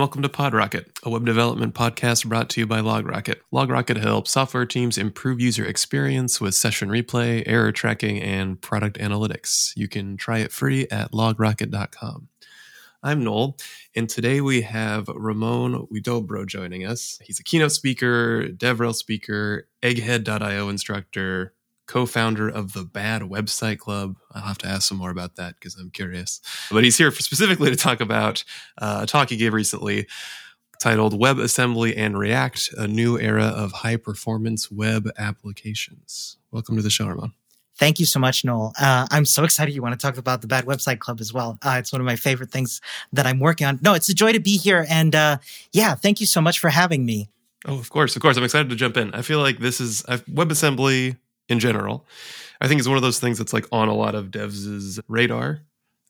welcome to PodRocket, a web development podcast brought to you by LogRocket. LogRocket helps software teams improve user experience with session replay, error tracking, and product analytics. You can try it free at logrocket.com. I'm Noel, and today we have Ramon Huidobro joining us. He's a keynote speaker, DevRel speaker, Egghead.io instructor, co-founder of the Bad Website Club. I'll have to ask some more about that because I'm curious. But he's here for specifically to talk about uh, a talk he gave recently titled WebAssembly and React: A New Era of High Performance Web Applications. Welcome to the show, Ramon. Thank you so much, Noel. Uh, I'm so excited you want to talk about the Bad Website Club as well. Uh, it's one of my favorite things that I'm working on. No, it's a joy to be here. And uh, yeah, thank you so much for having me. Oh, of course, of course. I'm excited to jump in. I feel like this is I've, WebAssembly in general. I think it's one of those things that's like on a lot of devs' radar,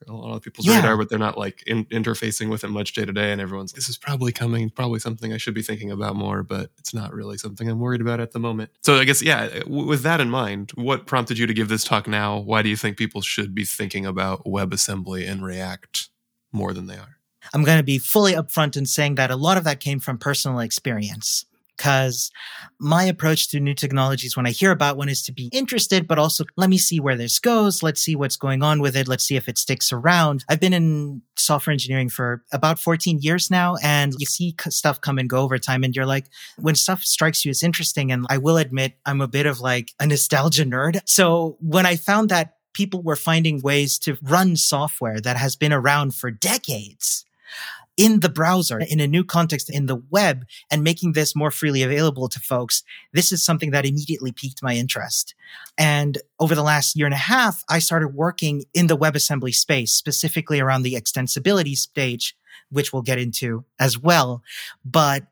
a lot of people's yeah. radar, but they're not like in, interfacing with it much day to day. And everyone's, this is probably coming, probably something I should be thinking about more, but it's not really something I'm worried about at the moment. So I guess, yeah, w- with that in mind, what prompted you to give this talk now? Why do you think people should be thinking about WebAssembly and React more than they are? I'm going to be fully upfront in saying that a lot of that came from personal experience because my approach to new technologies when I hear about one is to be interested, but also let me see where this goes. Let's see what's going on with it. Let's see if it sticks around. I've been in software engineering for about 14 years now and you see stuff come and go over time. And you're like, when stuff strikes you as interesting, and I will admit I'm a bit of like a nostalgia nerd. So when I found that people were finding ways to run software that has been around for decades in the browser in a new context in the web and making this more freely available to folks. This is something that immediately piqued my interest. And over the last year and a half, I started working in the WebAssembly space, specifically around the extensibility stage, which we'll get into as well. But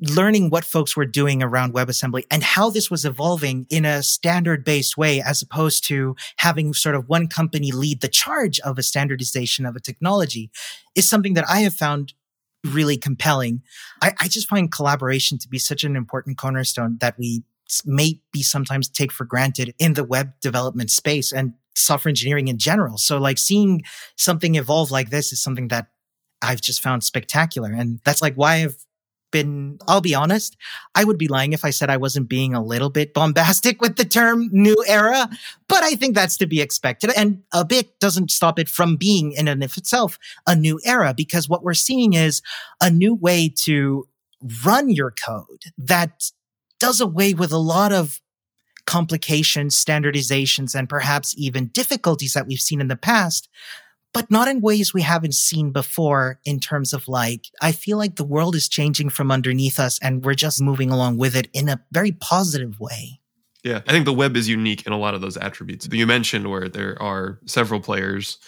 learning what folks were doing around WebAssembly and how this was evolving in a standard based way, as opposed to having sort of one company lead the charge of a standardization of a technology is something that I have found really compelling. I, I just find collaboration to be such an important cornerstone that we may be sometimes take for granted in the web development space and software engineering in general. So like seeing something evolve like this is something that I've just found spectacular. And that's like why I've been, I'll be honest, I would be lying if I said I wasn't being a little bit bombastic with the term new era, but I think that's to be expected. And a bit doesn't stop it from being in and of itself a new era because what we're seeing is a new way to run your code that does away with a lot of complications, standardizations, and perhaps even difficulties that we've seen in the past but not in ways we haven't seen before in terms of like, I feel like the world is changing from underneath us and we're just moving along with it in a very positive way. Yeah, I think the web is unique in a lot of those attributes. You mentioned where there are several players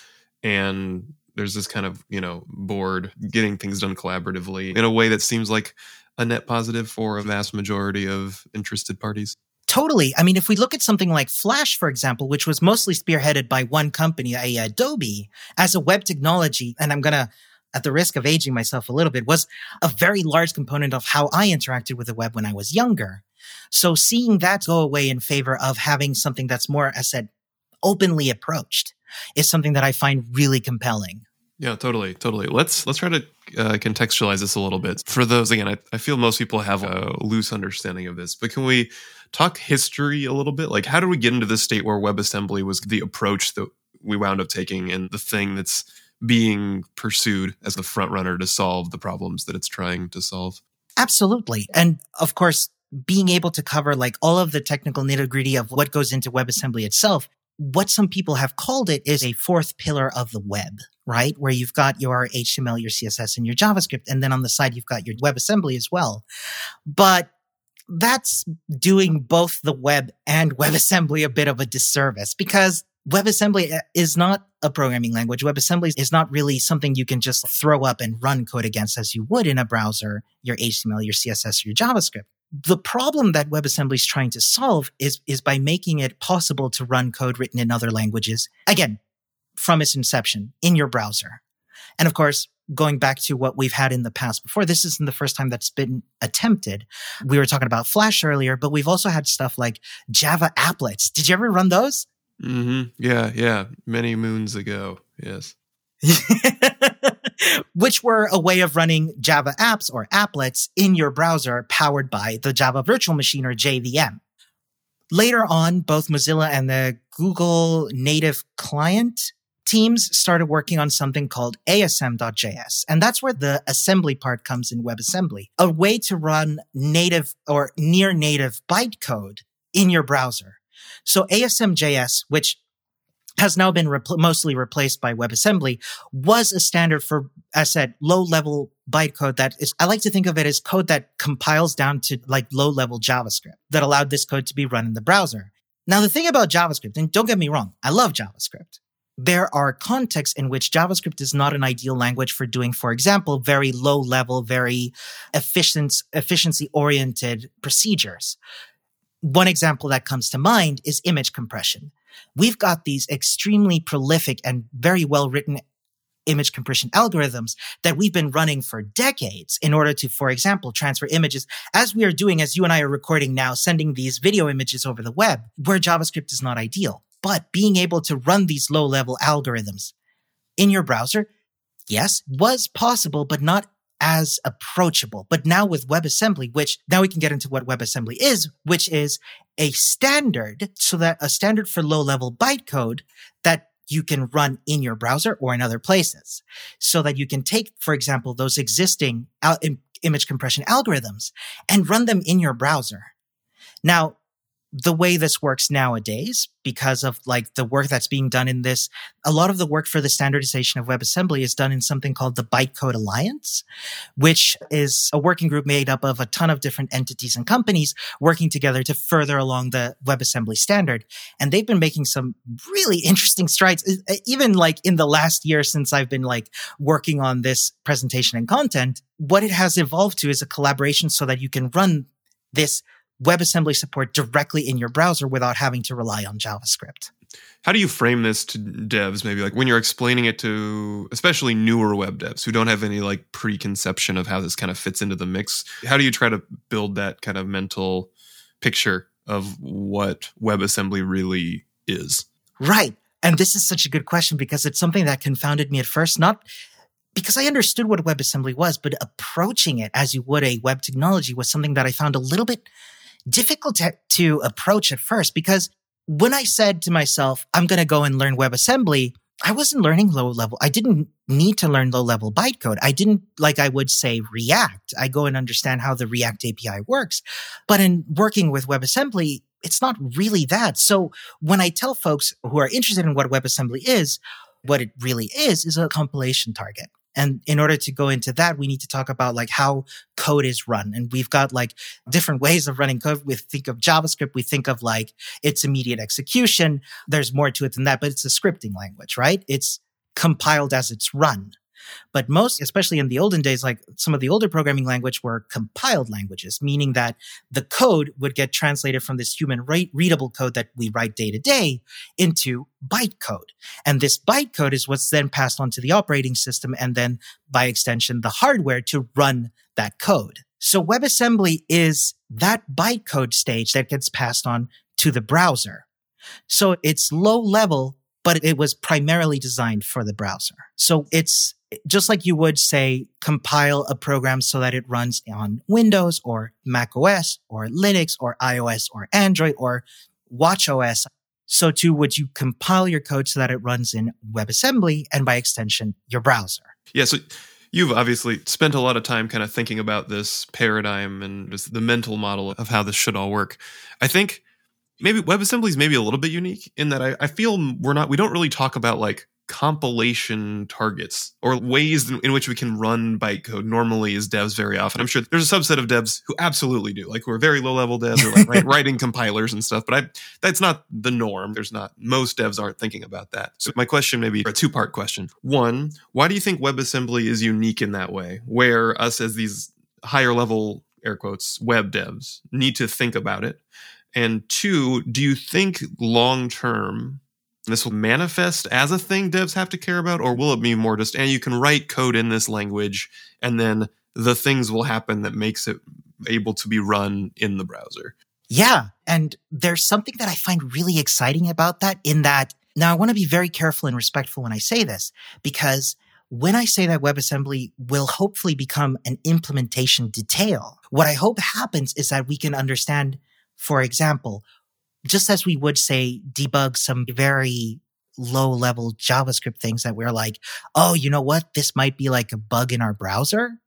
and there's this kind of, you know, board getting things done collaboratively in a way that seems like a net positive for a vast majority of interested parties. Totally. I mean, if we look at something like Flash, for example, which was mostly spearheaded by one company, i.e. Adobe, as a web technology, and I'm going to, at the risk of aging myself a little bit, was a very large component of how I interacted with the web when I was younger. So seeing that go away in favor of having something that's more, as I said, openly approached is something that I find really compelling. Yeah, totally, totally. Let's let's try to uh, contextualize this a little bit for those. Again, I, I feel most people have a loose understanding of this, but can we talk history a little bit? Like, how did we get into this state where WebAssembly was the approach that we wound up taking and the thing that's being pursued as the front runner to solve the problems that it's trying to solve? Absolutely, and of course, being able to cover like all of the technical nitty gritty of what goes into WebAssembly itself what some people have called it is a fourth pillar of the web, right? Where you've got your HTML, your CSS, and your JavaScript. And then on the side, you've got your WebAssembly as well. But that's doing both the web and WebAssembly a bit of a disservice because WebAssembly eh, is not a programming language. WebAssembly is not really something you can just throw up and run code against as you would in a browser, your HTML, your CSS, or your JavaScript the problem that WebAssembly is trying to solve is, is by making it possible to run code written in other languages. Again, from its inception in your browser. And of course, going back to what we've had in the past before, this isn't the first time that's been attempted. We were talking about Flash earlier, but we've also had stuff like Java applets. Did you ever run those? Mm-hmm. Yeah, yeah. Many moons ago. Yes. which were a way of running Java apps or applets in your browser powered by the Java Virtual Machine or JVM. Later on, both Mozilla and the Google native client teams started working on something called ASM.js. And that's where the assembly part comes in WebAssembly, a way to run native or near native bytecode in your browser. So ASM.js, which has now been repl- mostly replaced by WebAssembly, was a standard for, I said, low level bytecode that is, I like to think of it as code that compiles down to like low level JavaScript that allowed this code to be run in the browser. Now, the thing about JavaScript, and don't get me wrong, I love JavaScript. There are contexts in which JavaScript is not an ideal language for doing, for example, very low level, very efficient, efficiency oriented procedures. One example that comes to mind is image compression. We've got these extremely prolific and very well written image compression algorithms that we've been running for decades in order to, for example, transfer images as we are doing, as you and I are recording now, sending these video images over the web where JavaScript is not ideal. But being able to run these low level algorithms in your browser, yes, was possible, but not as approachable. But now with WebAssembly, which now we can get into what WebAssembly is, which is a standard so that a standard for low level bytecode that you can run in your browser or in other places so that you can take, for example, those existing al- image compression algorithms and run them in your browser. Now, the way this works nowadays, because of like the work that's being done in this, a lot of the work for the standardization of WebAssembly is done in something called the Bytecode Alliance, which is a working group made up of a ton of different entities and companies working together to further along the WebAssembly standard. And they've been making some really interesting strides, even like in the last year since I've been like working on this presentation and content. What it has evolved to is a collaboration so that you can run this WebAssembly support directly in your browser without having to rely on JavaScript. How do you frame this to devs? Maybe like when you're explaining it to especially newer web devs who don't have any like preconception of how this kind of fits into the mix. How do you try to build that kind of mental picture of what WebAssembly really is? Right. And this is such a good question because it's something that confounded me at first, not because I understood what WebAssembly was, but approaching it as you would a web technology was something that I found a little bit difficult to, to approach at first because when I said to myself, I'm going to go and learn WebAssembly, I wasn't learning low level. I didn't need to learn low level bytecode. I didn't, like I would say, React. I go and understand how the React API works. But in working with WebAssembly, it's not really that. So when I tell folks who are interested in what WebAssembly is, what it really is, is a compilation target. And in order to go into that, we need to talk about like how code is run. And we've got like different ways of running code. We think of JavaScript. We think of like its immediate execution. There's more to it than that, but it's a scripting language, right? It's compiled as it's run. But most, especially in the olden days, like some of the older programming language were compiled languages, meaning that the code would get translated from this human readable code that we write day to day into bytecode. And this bytecode is what's then passed on to the operating system and then by extension, the hardware to run that code. So WebAssembly is that bytecode stage that gets passed on to the browser. So it's low level, but it was primarily designed for the browser. So it's just like you would say, compile a program so that it runs on Windows or Mac OS or Linux or iOS or Android or Watch OS. So too would you compile your code so that it runs in WebAssembly and by extension, your browser. Yeah. So you've obviously spent a lot of time kind of thinking about this paradigm and just the mental model of how this should all work. I think maybe WebAssembly is maybe a little bit unique in that I, I feel we're not, we don't really talk about like compilation targets or ways in, which we can run bytecode normally as devs very often. I'm sure there's a subset of devs who absolutely do, like who are very low level devs or like writing compilers and stuff. But I, that's not the norm. There's not most devs aren't thinking about that. So my question may be a two part question. One, why do you think WebAssembly is unique in that way, where us as these higher level air quotes web devs need to think about it? And two, do you think long term this will manifest as a thing devs have to care about, or will it be more just, and you can write code in this language, and then the things will happen that makes it able to be run in the browser? Yeah. And there's something that I find really exciting about that in that now I want to be very careful and respectful when I say this because when I say that WebAssembly will hopefully become an implementation detail, what I hope happens is that we can understand, for example, just as we would say debug some very low level JavaScript things that we're like, oh, you know what? This might be like a bug in our browser.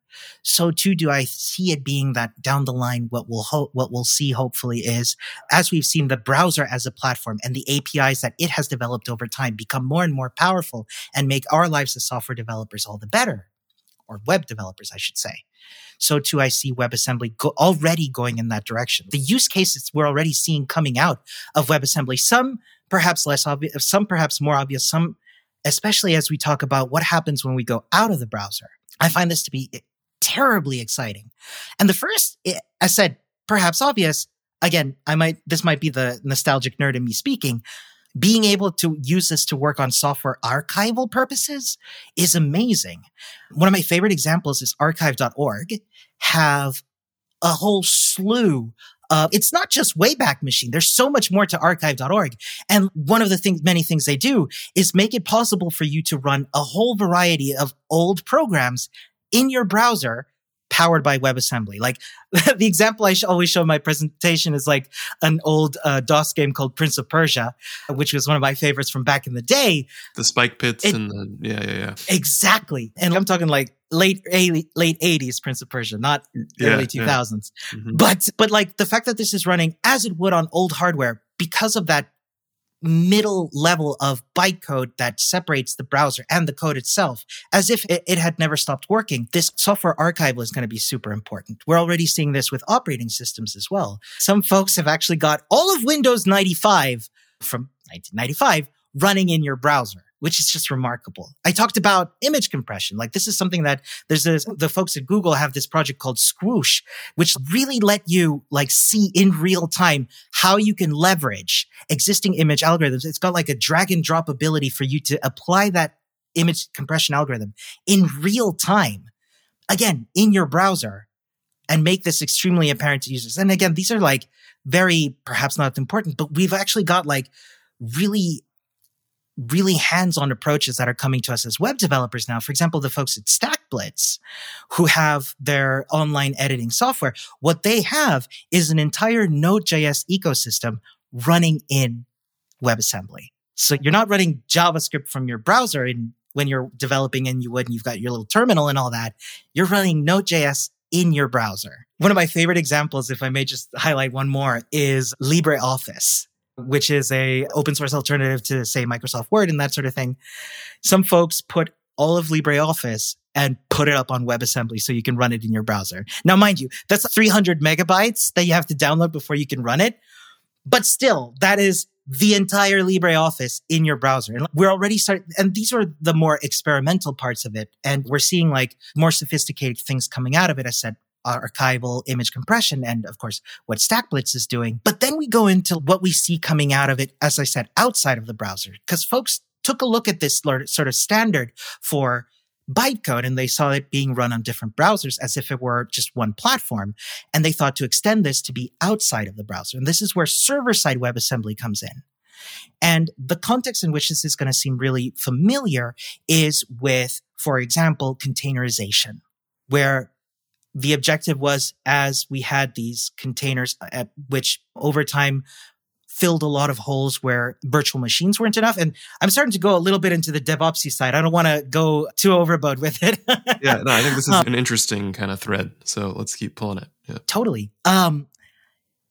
So too do I see it being that down the line, what we'll hope, what we'll see hopefully is as we've seen the browser as a platform and the APIs that it has developed over time become more and more powerful and make our lives as software developers all the better or web developers, I should say. So too, I see WebAssembly go- already going in that direction. The use cases we're already seeing coming out of WebAssembly, some perhaps less obvious, some perhaps more obvious, some, especially as we talk about what happens when we go out of the browser. I find this to be terribly exciting. And the first, eh, I said, perhaps obvious. Again, I might, this might be the nostalgic nerd in me speaking. Being able to use this to work on software archival purposes is amazing. One of my favorite examples is archive.org have a whole slew of, it's not just Wayback Machine. There's so much more to archive.org. And one of the things, many things they do is make it possible for you to run a whole variety of old programs in your browser powered by WebAssembly. Like the example I always show in my presentation is like an old uh, DOS game called Prince of Persia, which was one of my favorites from back in the day. The spike pits it, and the yeah, yeah, yeah. Exactly. And I'm talking like late late 80s Prince of Persia, not yeah, early 2000s. Yeah. Mm-hmm. But but like the fact that this is running as it would on old hardware because of that middle level of bytecode that separates the browser and the code itself as if it, it, had never stopped working. This software archival is going to be super important. We're already seeing this with operating systems as well. Some folks have actually got all of Windows 95 from 1995 running in your browser which is just remarkable. I talked about image compression. Like this is something that there's this, the folks at Google have this project called Squoosh, which really let you like see in real time how you can leverage existing image algorithms. It's got like a drag and drop ability for you to apply that image compression algorithm in real time. Again, in your browser and make this extremely apparent to users. And again, these are like very, perhaps not important, but we've actually got like really really hands-on approaches that are coming to us as web developers now. For example, the folks at StackBlitz who have their online editing software, what they have is an entire Node.js ecosystem running in WebAssembly. So you're not running JavaScript from your browser in, when you're developing and you would and you've got your little terminal and all that. You're running Node.js in your browser. One of my favorite examples, if I may just highlight one more, is LibreOffice which is a open source alternative to say Microsoft Word and that sort of thing. Some folks put all of LibreOffice and put it up on WebAssembly so you can run it in your browser. Now, mind you, that's 300 megabytes that you have to download before you can run it. But still, that is the entire LibreOffice in your browser. And we're already starting, and these are the more experimental parts of it. And we're seeing like more sophisticated things coming out of it. I said Uh, archival image compression and of course what StackBlitz is doing. But then we go into what we see coming out of it, as I said, outside of the browser, because folks took a look at this sort of standard for bytecode and they saw it being run on different browsers as if it were just one platform. And they thought to extend this to be outside of the browser. And this is where server side WebAssembly comes in. And the context in which this is going to seem really familiar is with, for example, containerization, where the objective was as we had these containers at uh, which over time filled a lot of holes where virtual machines weren't enough. And I'm starting to go a little bit into the DevOpsy side. I don't want to go too overboard with it. yeah, no, I think this is um, an interesting kind of thread. So let's keep pulling it. Yeah. Totally. Um,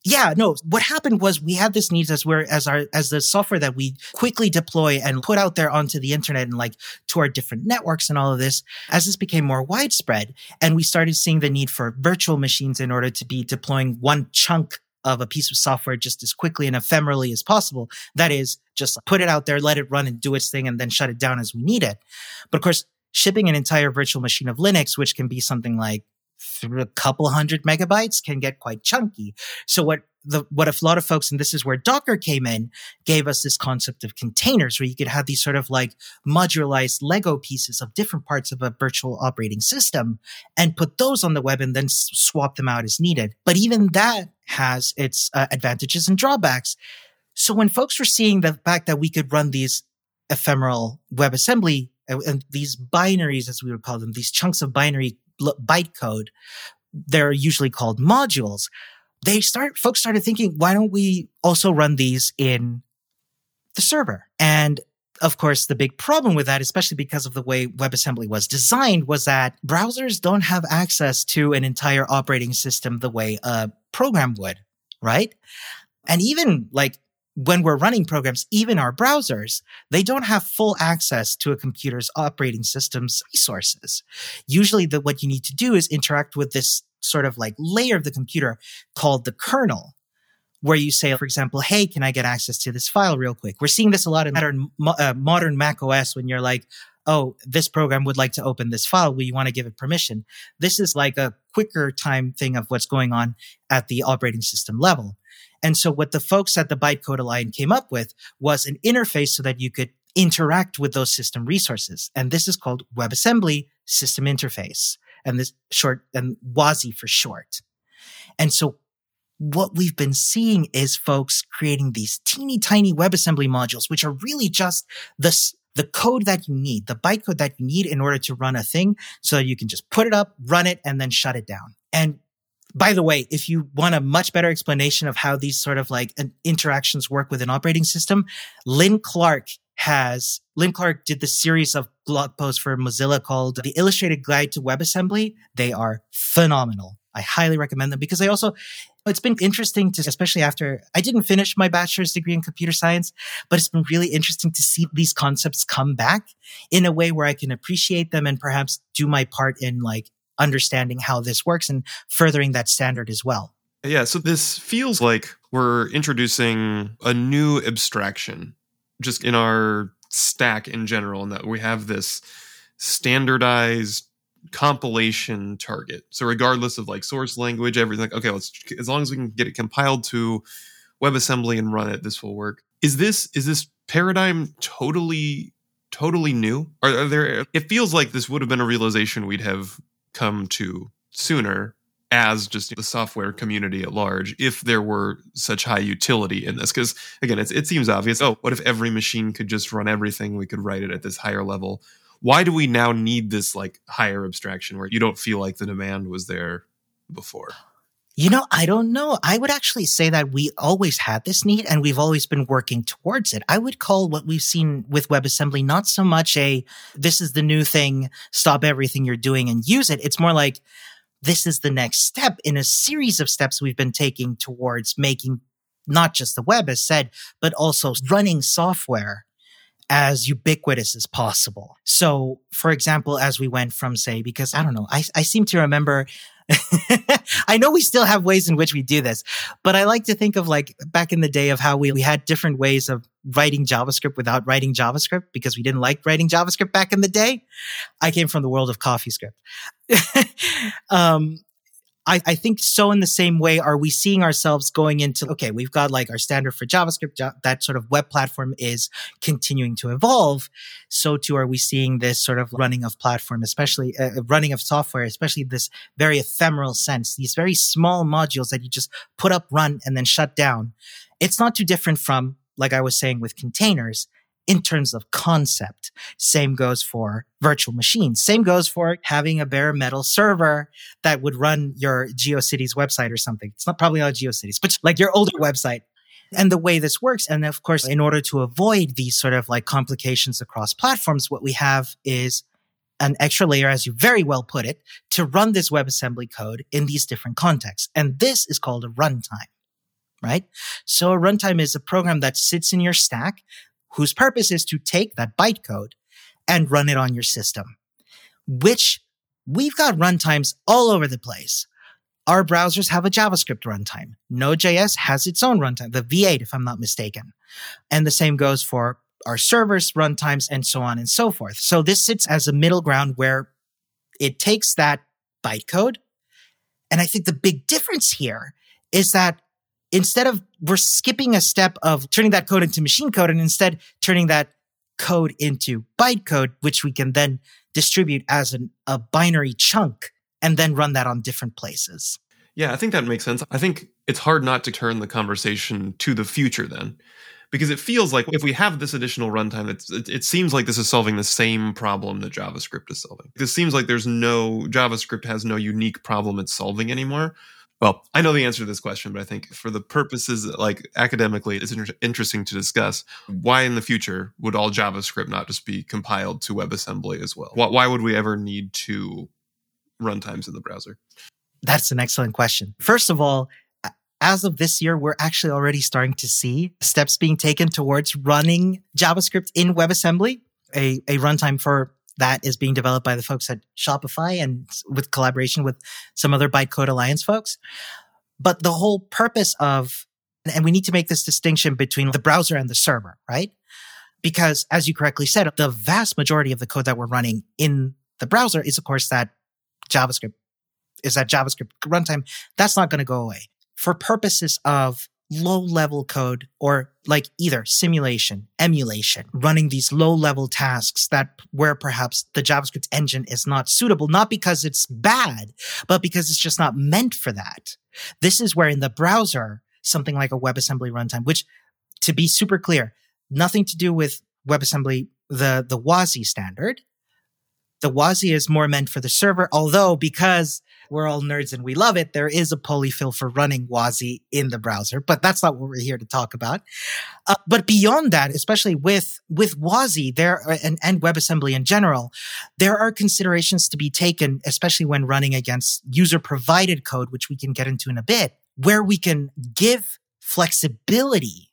yeah, no, what happened was we had this needs as we're, as our, as the software that we quickly deploy and put out there onto the internet and like to our different networks and all of this, as this became more widespread and we started seeing the need for virtual machines in order to be deploying one chunk of a piece of software just as quickly and ephemerally as possible. That is just put it out there, let it run and do its thing and then shut it down as we need it. But of course, shipping an entire virtual machine of Linux, which can be something like through a couple hundred megabytes can get quite chunky. So what the, what a lot of folks, and this is where Docker came in, gave us this concept of containers where you could have these sort of like modularized Lego pieces of different parts of a virtual operating system and put those on the web and then swap them out as needed. But even that has its uh, advantages and drawbacks. So when folks were seeing the fact that we could run these ephemeral WebAssembly and these binaries, as we would call them, these chunks of binary bytecode, they're usually called modules. They start, folks started thinking, why don't we also run these in the server? And of course, the big problem with that, especially because of the way WebAssembly was designed, was that browsers don't have access to an entire operating system the way a program would, right? And even like when we're running programs, even our browsers, they don't have full access to a computer's operating system's resources. Usually the, what you need to do is interact with this sort of like layer of the computer called the kernel where you say, for example, hey, can I get access to this file real quick? We're seeing this a lot in modern, uh, modern Mac OS when you're like, oh, this program would like to open this file. We want to give it permission. This is like a quicker time thing of what's going on at the operating system level. And so what the folks at the Bytecode Alliance came up with was an interface so that you could interact with those system resources. And this is called WebAssembly System Interface. And this short and WASI for short. And so what we've been seeing is folks creating these teeny tiny WebAssembly modules, which are really just the, the code that you need, the bytecode that you need in order to run a thing so you can just put it up, run it, and then shut it down. And by the way, if you want a much better explanation of how these sort of like uh, interactions work with an operating system, Lin Clark has Lin Clark did the series of blog posts for Mozilla called The Illustrated Guide to WebAssembly. They are phenomenal. I highly recommend them because they also it's been interesting to, especially after I didn't finish my bachelor's degree in computer science, but it's been really interesting to see these concepts come back in a way where I can appreciate them and perhaps do my part in like understanding how this works and furthering that standard as well. Yeah, so this feels like we're introducing a new abstraction just in our stack in general, and that we have this standardized compilation target. So regardless of like source language, everything, okay, let's as long as we can get it compiled to WebAssembly and run it, this will work. Is this is this paradigm totally totally new? Are, are there? It feels like this would have been a realization we'd have come to sooner as just the software community at large if there were such high utility in this because again it seems obvious oh what if every machine could just run everything we could write it at this higher level why do we now need this like higher abstraction where you don't feel like the demand was there before you know, I don't know. I would actually say that we always had this need and we've always been working towards it. I would call what we've seen with WebAssembly not so much a, this is the new thing, stop everything you're doing and use it. It's more like, this is the next step in a series of steps we've been taking towards making not just the web as said, but also running software as ubiquitous as possible. So, for example, as we went from say, because I don't know, I, I seem to remember I know we still have ways in which we do this, but I like to think of like back in the day of how we, we had different ways of writing JavaScript without writing JavaScript because we didn't like writing JavaScript back in the day. I came from the world of CoffeeScript. um, I, I, think so in the same way are we seeing ourselves going into okay we've got like our standard for javascript that sort of web platform is continuing to evolve so too are we seeing this sort of running of platform especially uh, uh, running of software especially this very ephemeral sense these very small modules that you just put up run and then shut down. It's not too different from like i was saying with containers in terms of concept. Same goes for virtual machines. Same goes for having a bare metal server that would run your GeoCities website or something. It's not probably not GeoCities, but like your older website. And the way this works, and of course, in order to avoid these sort of like complications across platforms, what we have is an extra layer, as you very well put it, to run this WebAssembly code in these different contexts. And this is called a runtime right? So a runtime is a program that sits in your stack whose purpose is to take that bytecode and run it on your system, which we've got runtimes all over the place. Our browsers have a JavaScript runtime. Node.js has its own runtime, the V8, if I'm not mistaken. And the same goes for our servers runtimes and so on and so forth. So this sits as a middle ground where it takes that bytecode. And I think the big difference here is that instead of we're skipping a step of turning that code into machine code and instead turning that code into bytecode, which we can then distribute as an, a binary chunk and then run that on different places. Yeah, I think that makes sense. I think it's hard not to turn the conversation to the future then, because it feels like if we have this additional runtime, it, it seems like this is solving the same problem that JavaScript is solving. This seems like there's no JavaScript has no unique problem it's solving anymore. Well, I know the answer to this question, but I think for the purposes, like academically, it's inter- interesting to discuss why in the future would all JavaScript not just be compiled to WebAssembly as well? Why, why would we ever need two runtimes in the browser? That's an excellent question. First of all, as of this year, we're actually already starting to see steps being taken towards running JavaScript in WebAssembly. A, a runtime for that is being developed by the folks at Shopify and with collaboration with some other Bytecode Alliance folks. But the whole purpose of, and we need to make this distinction between the browser and the server, right? Because as you correctly said, the vast majority of the code that we're running in the browser is, of course, that JavaScript is that JavaScript runtime. That's not going to go away for purposes of low level code or like either simulation, emulation, running these low level tasks that where perhaps the JavaScript engine is not suitable, not because it's bad, but because it's just not meant for that. This is where in the browser, something like a WebAssembly runtime, which to be super clear, nothing to do with WebAssembly, the, the WASI standard. The WASI is more meant for the server, although because we're all nerds and we love it. There is a polyfill for running WASI in the browser, but that's not what we're here to talk about. Uh, but beyond that, especially with, with WASI there and, and WebAssembly in general, there are considerations to be taken, especially when running against user provided code, which we can get into in a bit, where we can give flexibility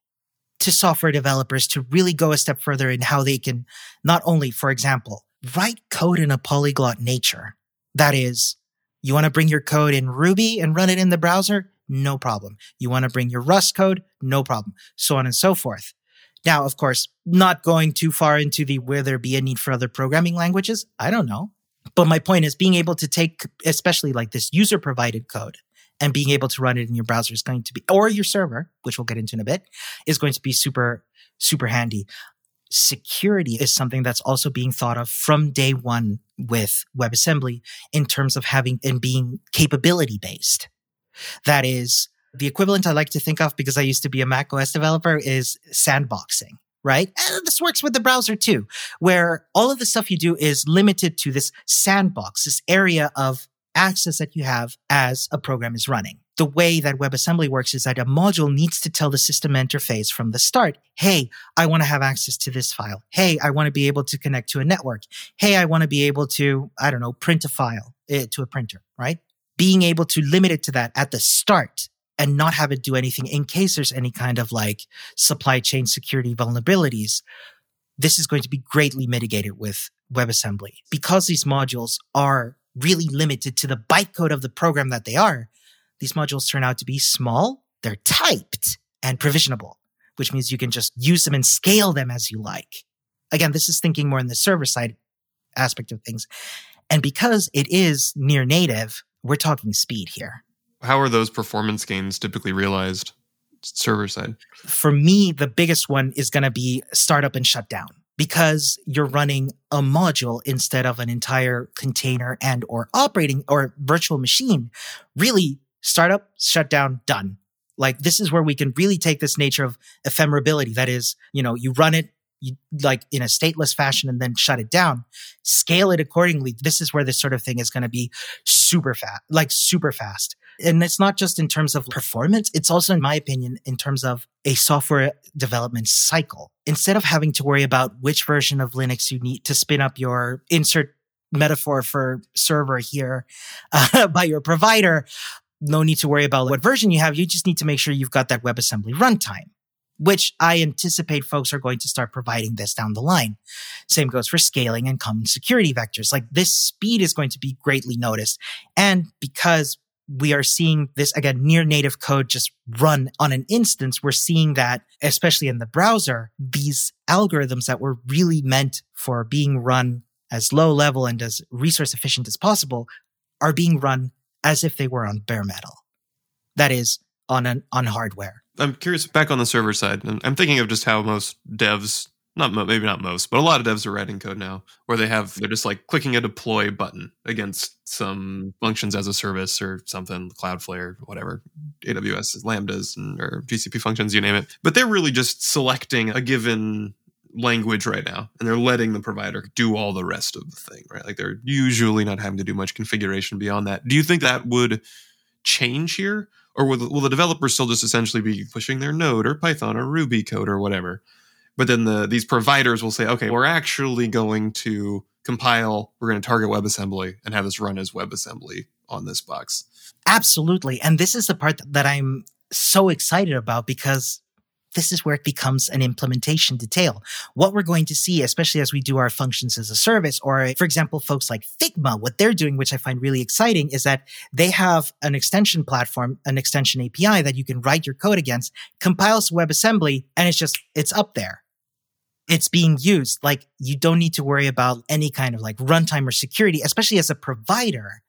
to software developers to really go a step further in how they can not only, for example, write code in a polyglot nature. That is, you want to bring your code in Ruby and run it in the browser? No problem. You want to bring your Rust code? No problem. So on and so forth. Now, of course, not going too far into the where there be a need for other programming languages. I don't know. But my point is being able to take, especially like this user provided code and being able to run it in your browser is going to be, or your server, which we'll get into in a bit, is going to be super, super handy security is something that's also being thought of from day one with WebAssembly in terms of having and being capability based. That is the equivalent I like to think of because I used to be a Mac OS developer is sandboxing, right? And this works with the browser too, where all of the stuff you do is limited to this sandbox, this area of access that you have as a program is running the way that WebAssembly works is that a module needs to tell the system interface from the start, Hey, I want to have access to this file. Hey, I want to be able to connect to a network. Hey, I want to be able to, I don't know, print a file uh, to a printer, right? Being able to limit it to that at the start and not have it do anything in case there's any kind of like supply chain security vulnerabilities. This is going to be greatly mitigated with WebAssembly because these modules are really limited to the bytecode of the program that they are these modules turn out to be small, they're typed and provisionable, which means you can just use them and scale them as you like. Again, this is thinking more in the server side aspect of things. And because it is near native, we're talking speed here. How are those performance gains typically realized server side? For me, the biggest one is going to be startup and shutdown because you're running a module instead of an entire container and or operating or virtual machine. Really, startup, shutdown, done. Like this is where we can really take this nature of ephemerability. That is, you know, you run it you, like in a stateless fashion and then shut it down, scale it accordingly. This is where this sort of thing is going to be super fast, like super fast. And it's not just in terms of performance. It's also, in my opinion, in terms of a software development cycle. Instead of having to worry about which version of Linux you need to spin up your insert metaphor for server here uh, by your provider, no need to worry about what version you have. You just need to make sure you've got that WebAssembly runtime, which I anticipate folks are going to start providing this down the line. Same goes for scaling and common security vectors. Like this speed is going to be greatly noticed. And because we are seeing this again near native code just run on an instance. We're seeing that, especially in the browser, these algorithms that were really meant for being run as low level and as resource efficient as possible are being run as if they were on bare metal. That is on an, on hardware. I'm curious back on the server side. I'm thinking of just how most devs not maybe not most, but a lot of devs are writing code now where they have they're just like clicking a deploy button against some functions as a service or something, Cloudflare, whatever, AWS lambdas and, or GCP functions, you name it. But they're really just selecting a given language right now and they're letting the provider do all the rest of the thing, right? Like they're usually not having to do much configuration beyond that. Do you think that would change here? Or will the, will the developers still just essentially be pushing their Node or Python or Ruby code or whatever? But then the these providers will say, okay, we're actually going to compile, we're going to target WebAssembly and have this run as WebAssembly on this box. Absolutely. And this is the part that I'm so excited about because this is where it becomes an implementation detail. What we're going to see, especially as we do our functions as a service, or for example, folks like Figma, what they're doing, which I find really exciting, is that they have an extension platform, an extension API that you can write your code against, compiles WebAssembly, and it's just, it's up there. It's being used. Like you don't need to worry about any kind of like runtime or security, especially as a provider.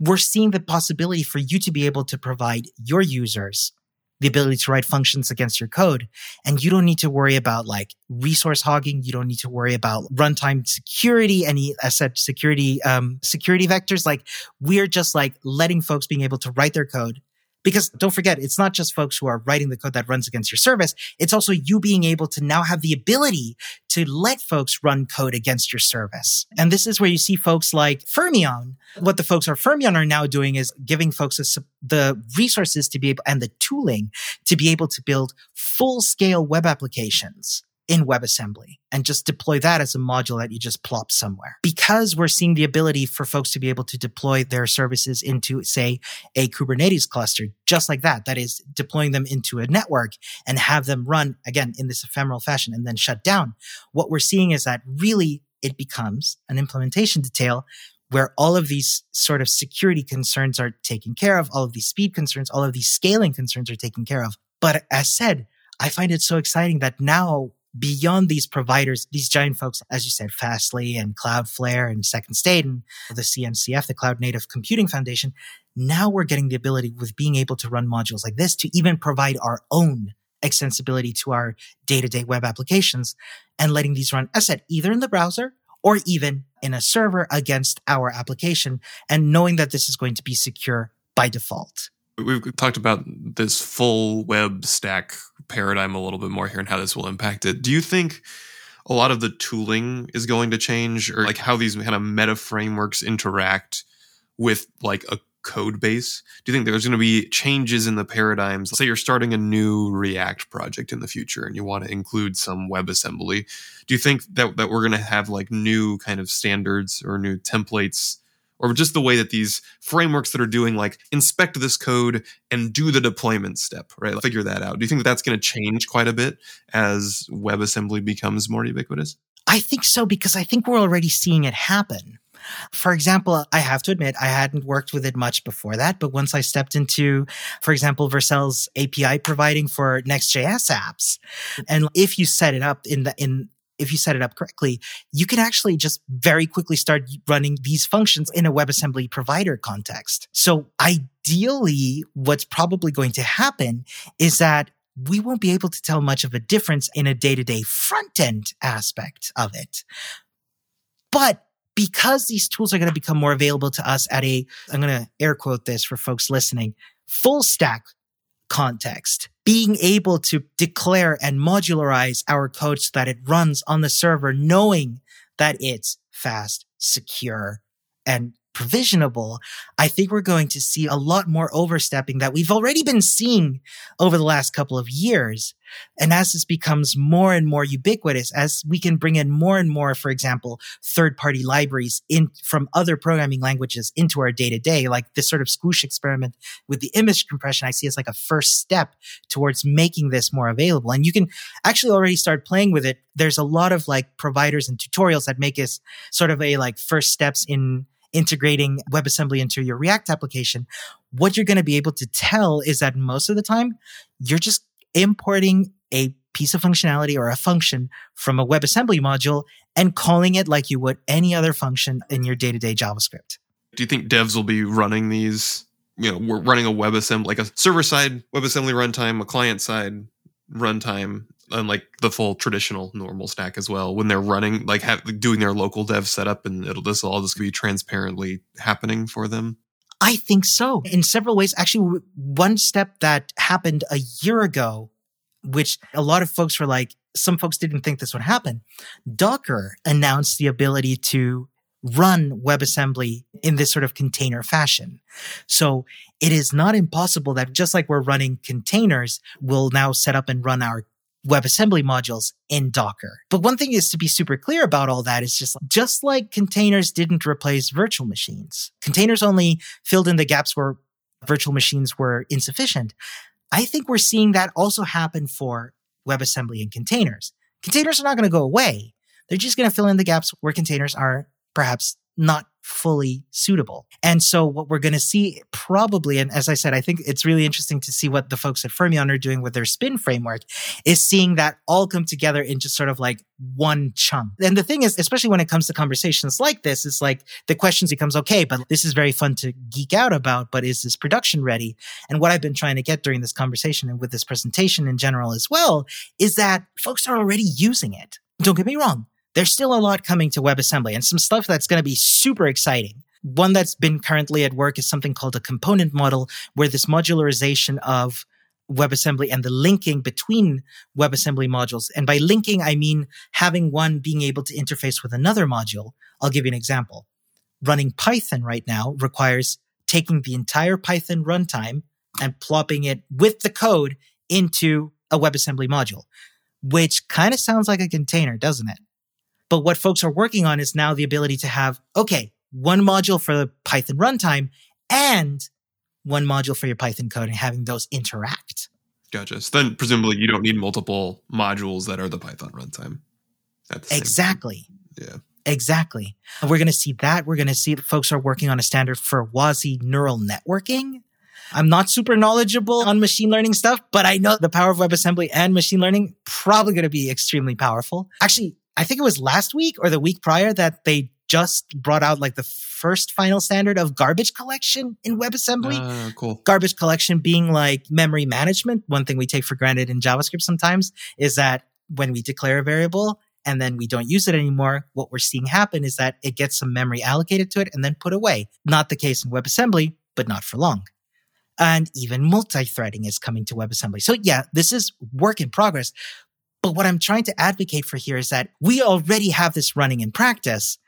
We're seeing the possibility for you to be able to provide your users the ability to write functions against your code. And you don't need to worry about like resource hogging. You don't need to worry about runtime security, any, asset security, um, security vectors. Like we're just like letting folks being able to write their code because don't forget, it's not just folks who are writing the code that runs against your service. It's also you being able to now have the ability to let folks run code against your service. And this is where you see folks like Fermyon. What the folks at Fermyon are now doing is giving folks a, the resources to be able and the tooling to be able to build full scale web applications in WebAssembly and just deploy that as a module that you just plop somewhere. Because we're seeing the ability for folks to be able to deploy their services into, say, a Kubernetes cluster, just like that. That is deploying them into a network and have them run again in this ephemeral fashion and then shut down. What we're seeing is that really it becomes an implementation detail where all of these sort of security concerns are taken care of, all of these speed concerns, all of these scaling concerns are taken care of. But as said, I find it so exciting that now beyond these providers, these giant folks, as you said, Fastly and Cloudflare and Second State and the CNCF, the Cloud Native Computing Foundation, now we're getting the ability with being able to run modules like this to even provide our own extensibility to our day-to-day web applications and letting these run as said either in the browser or even in a server against our application and knowing that this is going to be secure by default. We've talked about this full web stack paradigm a little bit more here and how this will impact it. Do you think a lot of the tooling is going to change or like how these kind of meta frameworks interact with like a code base? Do you think there's going to be changes in the paradigms? Say you're starting a new React project in the future and you want to include some WebAssembly. Do you think that, that we're going to have like new kind of standards or new templates or just the way that these frameworks that are doing like inspect this code and do the deployment step, right? Figure that out. Do you think that that's going to change quite a bit as WebAssembly becomes more ubiquitous? I think so because I think we're already seeing it happen. For example, I have to admit, I hadn't worked with it much before that, but once I stepped into, for example, Vercel's API providing for Next.js apps, and if you set it up in the, in, if you set it up correctly, you can actually just very quickly start running these functions in a WebAssembly provider context. So ideally, what's probably going to happen is that we won't be able to tell much of a difference in a day to day front end aspect of it. But because these tools are going to become more available to us at a, I'm going to air quote this for folks listening, full stack context, being able to declare and modularize our code so that it runs on the server, knowing that it's fast, secure, and provisionable, I think we're going to see a lot more overstepping that we've already been seeing over the last couple of years. And as this becomes more and more ubiquitous, as we can bring in more and more, for example, third party libraries in from other programming languages into our day to day, like this sort of squoosh experiment with the image compression, I see as like a first step towards making this more available. And you can actually already start playing with it. There's a lot of like providers and tutorials that make us sort of a like first steps in integrating WebAssembly into your React application, what you're going to be able to tell is that most of the time you're just importing a piece of functionality or a function from a WebAssembly module and calling it like you would any other function in your day to day JavaScript. Do you think devs will be running these? You know, we're running a WebAssembly, like a server side WebAssembly runtime, a client side runtime and like the full traditional normal stack as well when they're running like doing their local dev setup and it'll this will all just be transparently happening for them I think so in several ways. Actually, one step that happened a year ago, which a lot of folks were like, some folks didn't think this would happen. Docker announced the ability to run WebAssembly in this sort of container fashion. So it is not impossible that just like we're running containers, we'll now set up and run our WebAssembly modules in Docker. But one thing is to be super clear about all that is just, just like containers didn't replace virtual machines, containers only filled in the gaps where virtual machines were insufficient. I think we're seeing that also happen for WebAssembly and containers. Containers are not going to go away. They're just going to fill in the gaps where containers are perhaps not fully suitable. And so what we're going to see probably, and as I said, I think it's really interesting to see what the folks at Fermyon are doing with their spin framework is seeing that all come together into sort of like one chunk. And the thing is, especially when it comes to conversations like this, it's like the questions becomes, okay, but this is very fun to geek out about, but is this production ready? And what I've been trying to get during this conversation and with this presentation in general as well is that folks are already using it. Don't get me wrong there's still a lot coming to WebAssembly and some stuff that's going to be super exciting. One that's been currently at work is something called a component model, where this modularization of WebAssembly and the linking between WebAssembly modules. And by linking, I mean having one being able to interface with another module. I'll give you an example. Running Python right now requires taking the entire Python runtime and plopping it with the code into a WebAssembly module, which kind of sounds like a container, doesn't it? But what folks are working on is now the ability to have, okay, one module for the Python runtime and one module for your Python code and having those interact. Gotcha. So then presumably you don't need multiple modules that are the Python runtime. exactly. Yeah. Exactly. And we're going to see that. We're going to see that folks are working on a standard for WASI neural networking. I'm not super knowledgeable on machine learning stuff, but I know the power of WebAssembly and machine learning probably going to be extremely powerful. Actually, I think it was last week or the week prior that they just brought out like the first final standard of garbage collection in WebAssembly. Uh, cool. Garbage collection being like memory management. One thing we take for granted in JavaScript sometimes is that when we declare a variable and then we don't use it anymore, what we're seeing happen is that it gets some memory allocated to it and then put away. Not the case in WebAssembly, but not for long. And even multi-threading is coming to WebAssembly. So yeah, this is work in progress. But what I'm trying to advocate for here is that we already have this running in practice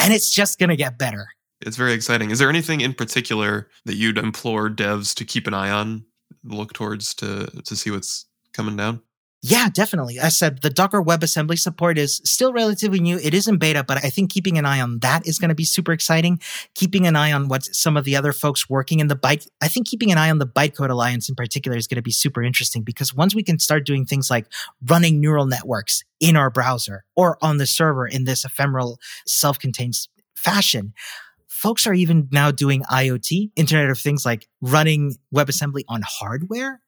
and it's just going to get better. It's very exciting. Is there anything in particular that you'd implore devs to keep an eye on, look towards to to see what's coming down? Yeah, definitely. I said the Docker WebAssembly support is still relatively new. It is in beta, but I think keeping an eye on that is going to be super exciting. Keeping an eye on what some of the other folks working in the byte, I think keeping an eye on the Bytecode Alliance in particular is going to be super interesting because once we can start doing things like running neural networks in our browser or on the server in this ephemeral self-contained fashion, folks are even now doing IoT, Internet of Things, like running WebAssembly on hardware,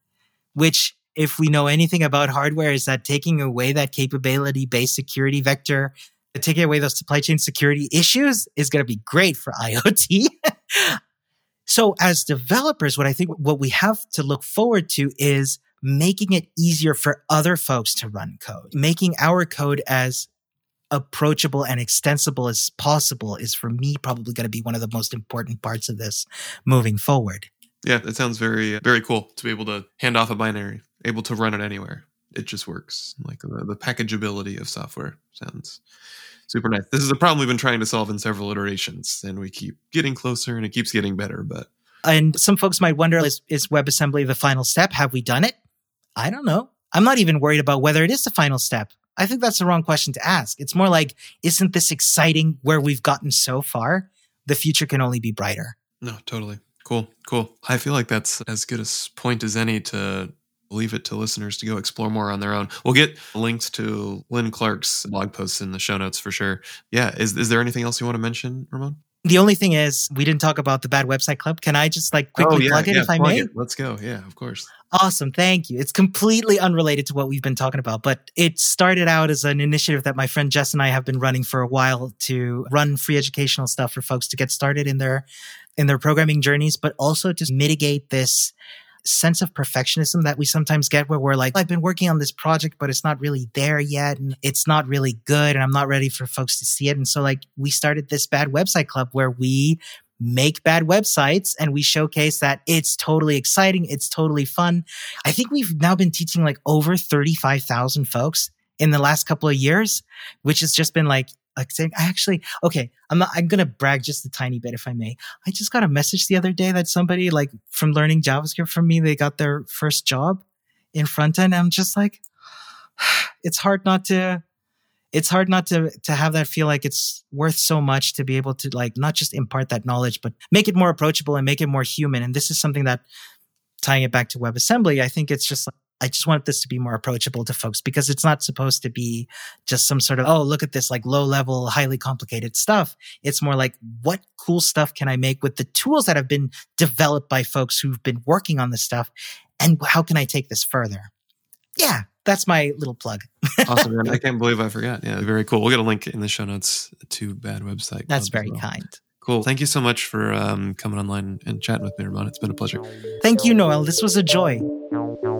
which if we know anything about hardware, is that taking away that capability based security vector, taking away those supply chain security issues is going to be great for IoT. so as developers, what I think what we have to look forward to is making it easier for other folks to run code, making our code as approachable and extensible as possible is for me probably going to be one of the most important parts of this moving forward. Yeah, that sounds very very cool to be able to hand off a binary able to run it anywhere. It just works. Like the, the packageability of software sounds super nice. This is a problem we've been trying to solve in several iterations, and we keep getting closer, and it keeps getting better. But and some folks might wonder: is, is WebAssembly the final step? Have we done it? I don't know. I'm not even worried about whether it is the final step. I think that's the wrong question to ask. It's more like, isn't this exciting where we've gotten so far? The future can only be brighter. No, totally. Cool, cool. I feel like that's as good a point as any to leave it to listeners to go explore more on their own. We'll get links to Lynn Clark's blog posts in the show notes for sure. Yeah. Is, is there anything else you want to mention, Ramon? The only thing is, we didn't talk about the Bad Website Club. Can I just like quickly oh, yeah, plug it yeah, if I may? It. Let's go. Yeah, of course. Awesome. Thank you. It's completely unrelated to what we've been talking about, but it started out as an initiative that my friend Jess and I have been running for a while to run free educational stuff for folks to get started in their, in their programming journeys, but also to mitigate this sense of perfectionism that we sometimes get where we're like, I've been working on this project, but it's not really there yet. And it's not really good. And I'm not ready for folks to see it. And so like we started this bad website club where we make bad websites and we showcase that it's totally exciting. It's totally fun. I think we've now been teaching like over 35,000 folks in the last couple of years, which has just been like, like saying, I actually, okay, I'm not, I'm going to brag just a tiny bit if I may. I just got a message the other day that somebody like from learning JavaScript from me, they got their first job in front end. I'm just like, it's hard not to, it's hard not to to have that feel like it's worth so much to be able to like not just impart that knowledge but make it more approachable and make it more human and this is something that tying it back to webassembly i think it's just like I just want this to be more approachable to folks because it's not supposed to be just some sort of, oh, look at this like low level, highly complicated stuff. It's more like, what cool stuff can I make with the tools that have been developed by folks who've been working on this stuff? And how can I take this further? Yeah, that's my little plug. awesome, man. I can't believe I forgot. Yeah, very cool. We'll get a link in the show notes to Bad Website. That's very well. kind. Cool. Thank you so much for um, coming online and chatting with me, Ramon. It's been a pleasure. Thank you, Noel. This was a joy.